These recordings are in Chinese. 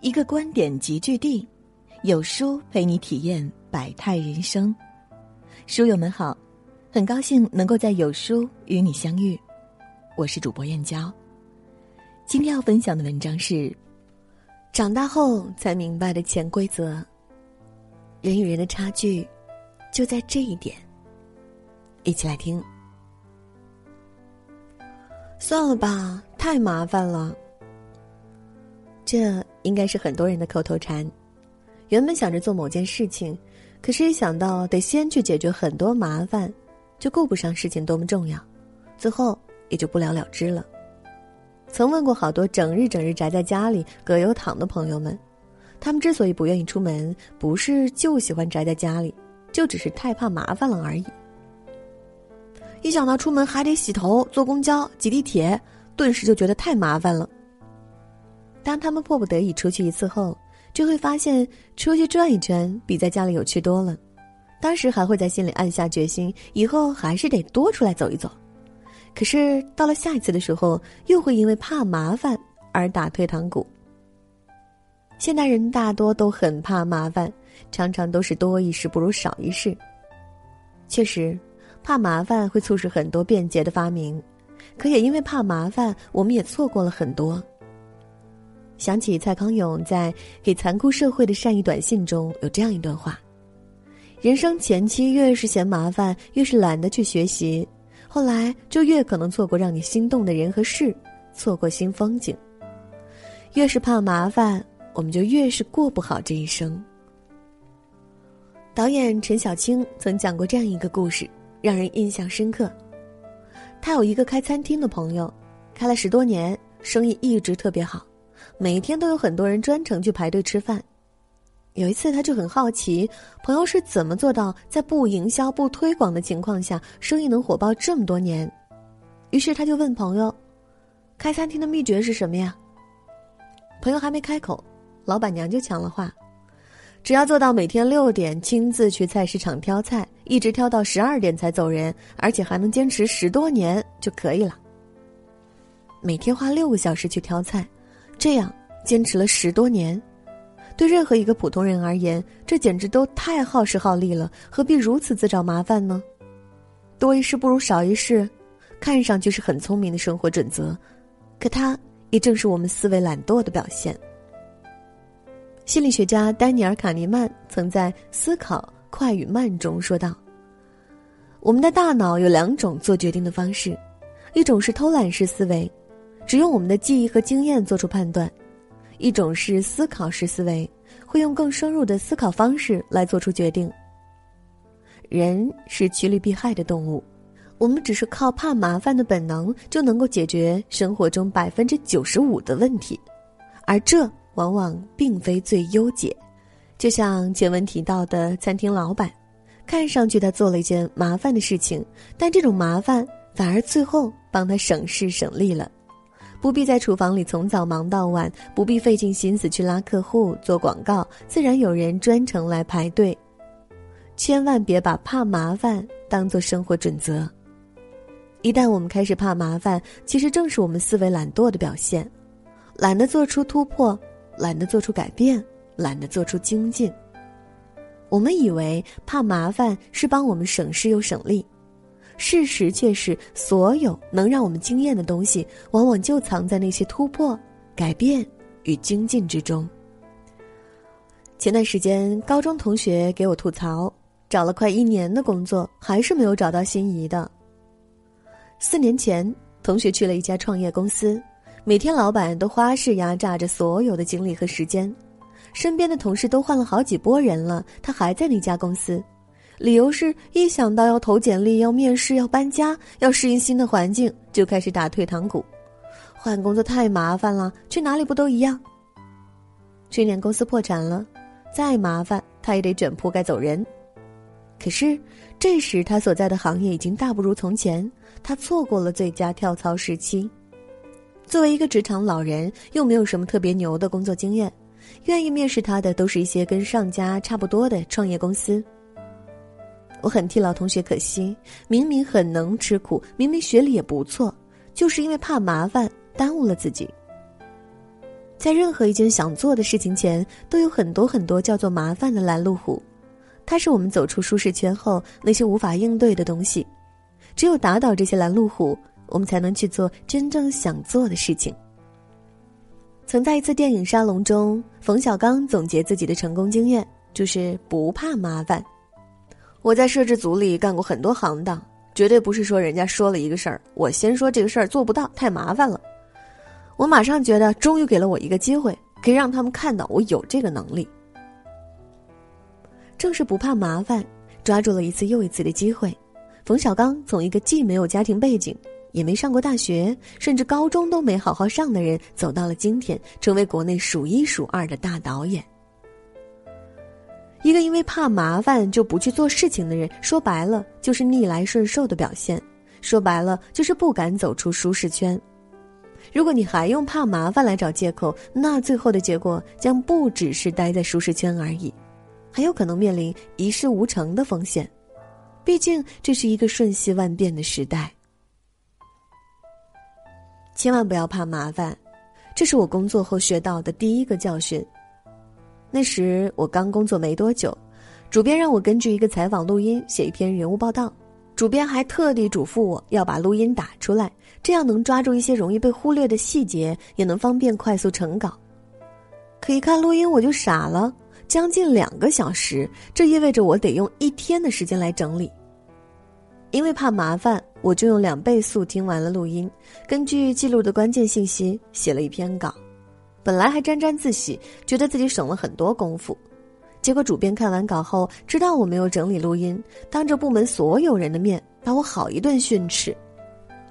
一个观点集聚地，有书陪你体验百态人生。书友们好，很高兴能够在有书与你相遇，我是主播燕娇。今天要分享的文章是：长大后才明白的潜规则。人与人的差距，就在这一点。一起来听。算了吧，太麻烦了。这。应该是很多人的口头禅。原本想着做某件事情，可是一想到得先去解决很多麻烦，就顾不上事情多么重要，最后也就不了了之了。曾问过好多整日整日宅在家里葛优躺的朋友们，他们之所以不愿意出门，不是就喜欢宅在家里，就只是太怕麻烦了而已。一想到出门还得洗头、坐公交、挤地铁，顿时就觉得太麻烦了。当他们迫不得已出去一次后，就会发现出去转一圈比在家里有趣多了。当时还会在心里暗下决心，以后还是得多出来走一走。可是到了下一次的时候，又会因为怕麻烦而打退堂鼓。现代人大多都很怕麻烦，常常都是多一事不如少一事。确实，怕麻烦会促使很多便捷的发明，可也因为怕麻烦，我们也错过了很多。想起蔡康永在给残酷社会的善意短信中有这样一段话：人生前期越是嫌麻烦，越是懒得去学习，后来就越可能错过让你心动的人和事，错过新风景。越是怕麻烦，我们就越是过不好这一生。导演陈小青曾讲过这样一个故事，让人印象深刻。他有一个开餐厅的朋友，开了十多年，生意一直特别好。每天都有很多人专程去排队吃饭。有一次，他就很好奇，朋友是怎么做到在不营销、不推广的情况下，生意能火爆这么多年。于是，他就问朋友：“开餐厅的秘诀是什么呀？”朋友还没开口，老板娘就抢了话：“只要做到每天六点亲自去菜市场挑菜，一直挑到十二点才走人，而且还能坚持十多年就可以了。每天花六个小时去挑菜。”这样坚持了十多年，对任何一个普通人而言，这简直都太耗时耗力了，何必如此自找麻烦呢？多一事不如少一事，看上去是很聪明的生活准则，可它也正是我们思维懒惰的表现。心理学家丹尼尔·卡尼曼曾在《思考快与慢》中说道：“我们的大脑有两种做决定的方式，一种是偷懒式思维。”只用我们的记忆和经验做出判断，一种是思考式思维，会用更深入的思考方式来做出决定。人是趋利避害的动物，我们只是靠怕麻烦的本能就能够解决生活中百分之九十五的问题，而这往往并非最优解。就像前文提到的餐厅老板，看上去他做了一件麻烦的事情，但这种麻烦反而最后帮他省事省力了。不必在厨房里从早忙到晚，不必费尽心思去拉客户、做广告，自然有人专程来排队。千万别把怕麻烦当做生活准则。一旦我们开始怕麻烦，其实正是我们思维懒惰的表现，懒得做出突破，懒得做出改变，懒得做出精进。我们以为怕麻烦是帮我们省事又省力。事实却是，所有能让我们惊艳的东西，往往就藏在那些突破、改变与精进之中。前段时间，高中同学给我吐槽，找了快一年的工作，还是没有找到心仪的。四年前，同学去了一家创业公司，每天老板都花式压榨着所有的精力和时间，身边的同事都换了好几波人了，他还在那家公司。理由是一想到要投简历、要面试、要搬家、要适应新的环境，就开始打退堂鼓。换工作太麻烦了，去哪里不都一样？去年公司破产了，再麻烦他也得卷铺盖走人。可是这时他所在的行业已经大不如从前，他错过了最佳跳槽时期。作为一个职场老人，又没有什么特别牛的工作经验，愿意面试他的都是一些跟上家差不多的创业公司。我很替老同学可惜，明明很能吃苦，明明学历也不错，就是因为怕麻烦耽误了自己。在任何一件想做的事情前，都有很多很多叫做麻烦的拦路虎。它是我们走出舒适圈后那些无法应对的东西。只有打倒这些拦路虎，我们才能去做真正想做的事情。曾在一次电影沙龙中，冯小刚总结自己的成功经验，就是不怕麻烦。我在摄制组里干过很多行当，绝对不是说人家说了一个事儿，我先说这个事儿做不到，太麻烦了。我马上觉得，终于给了我一个机会，可以让他们看到我有这个能力。正是不怕麻烦，抓住了一次又一次的机会。冯小刚从一个既没有家庭背景。也没上过大学，甚至高中都没好好上的人，走到了今天，成为国内数一数二的大导演。一个因为怕麻烦就不去做事情的人，说白了就是逆来顺受的表现，说白了就是不敢走出舒适圈。如果你还用怕麻烦来找借口，那最后的结果将不只是待在舒适圈而已，还有可能面临一事无成的风险。毕竟这是一个瞬息万变的时代。千万不要怕麻烦，这是我工作后学到的第一个教训。那时我刚工作没多久，主编让我根据一个采访录音写一篇人物报道，主编还特地嘱咐我要把录音打出来，这样能抓住一些容易被忽略的细节，也能方便快速成稿。可一看录音我就傻了，将近两个小时，这意味着我得用一天的时间来整理。因为怕麻烦，我就用两倍速听完了录音，根据记录的关键信息写了一篇稿。本来还沾沾自喜，觉得自己省了很多功夫。结果主编看完稿后，知道我没有整理录音，当着部门所有人的面把我好一顿训斥。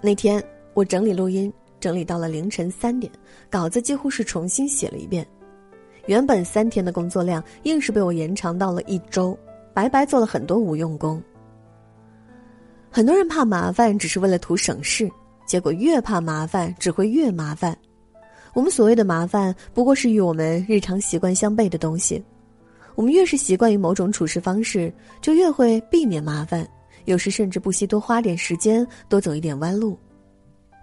那天我整理录音，整理到了凌晨三点，稿子几乎是重新写了一遍。原本三天的工作量，硬是被我延长到了一周，白白做了很多无用功。很多人怕麻烦，只是为了图省事，结果越怕麻烦，只会越麻烦。我们所谓的麻烦，不过是与我们日常习惯相悖的东西。我们越是习惯于某种处事方式，就越会避免麻烦，有时甚至不惜多花点时间，多走一点弯路。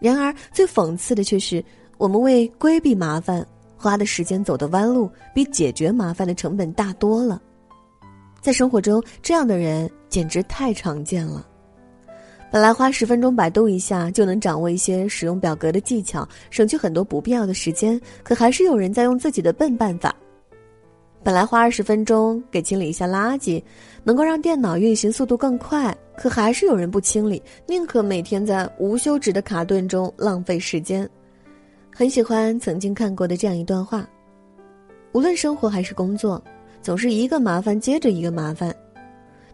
然而，最讽刺的却是，我们为规避麻烦花的时间、走的弯路，比解决麻烦的成本大多了。在生活中，这样的人简直太常见了。本来花十分钟百度一下就能掌握一些使用表格的技巧，省去很多不必要的时间，可还是有人在用自己的笨办法。本来花二十分钟给清理一下垃圾，能够让电脑运行速度更快，可还是有人不清理，宁可每天在无休止的卡顿中浪费时间。很喜欢曾经看过的这样一段话：无论生活还是工作，总是一个麻烦接着一个麻烦。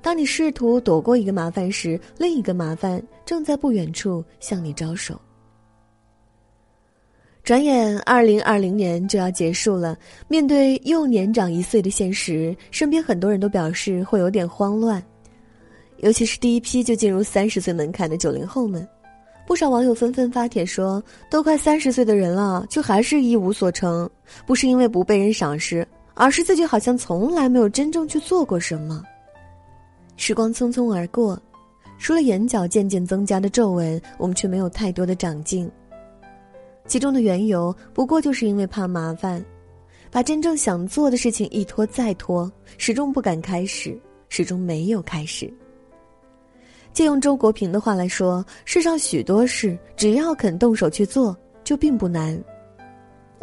当你试图躲过一个麻烦时，另一个麻烦正在不远处向你招手。转眼，二零二零年就要结束了。面对又年长一岁的现实，身边很多人都表示会有点慌乱，尤其是第一批就进入三十岁门槛的九零后们。不少网友纷纷发帖说：“都快三十岁的人了，就还是一无所成，不是因为不被人赏识，而是自己好像从来没有真正去做过什么。”时光匆匆而过，除了眼角渐渐增加的皱纹，我们却没有太多的长进。其中的缘由，不过就是因为怕麻烦，把真正想做的事情一拖再拖，始终不敢开始，始终没有开始。借用周国平的话来说，世上许多事，只要肯动手去做，就并不难。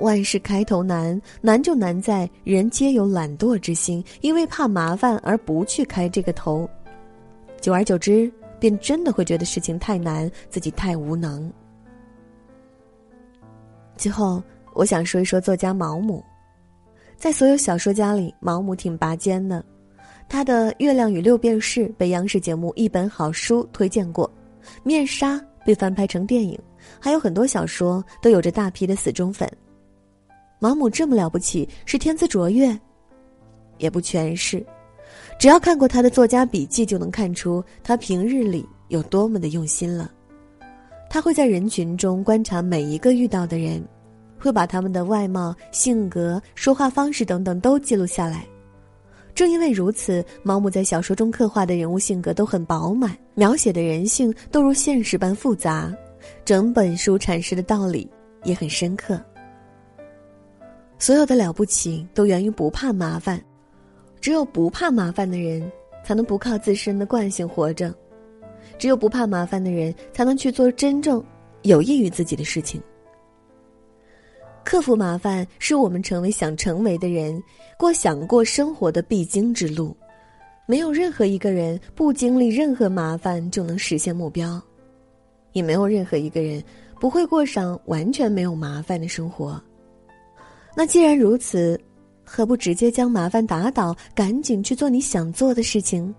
万事开头难，难就难在人皆有懒惰之心，因为怕麻烦而不去开这个头，久而久之，便真的会觉得事情太难，自己太无能。最后，我想说一说作家毛姆，在所有小说家里，毛姆挺拔尖的。他的《月亮与六便士》被央视节目《一本好书》推荐过，《面纱》被翻拍成电影，还有很多小说都有着大批的死忠粉。毛姆这么了不起，是天资卓越，也不全是。只要看过他的作家笔记，就能看出他平日里有多么的用心了。他会在人群中观察每一个遇到的人，会把他们的外貌、性格、说话方式等等都记录下来。正因为如此，毛姆在小说中刻画的人物性格都很饱满，描写的人性都如现实般复杂，整本书阐释的道理也很深刻。所有的了不起都源于不怕麻烦，只有不怕麻烦的人，才能不靠自身的惯性活着；只有不怕麻烦的人，才能去做真正有益于自己的事情。克服麻烦是我们成为想成为的人、过想过生活的必经之路。没有任何一个人不经历任何麻烦就能实现目标，也没有任何一个人不会过上完全没有麻烦的生活。那既然如此，何不直接将麻烦打倒，赶紧去做你想做的事情？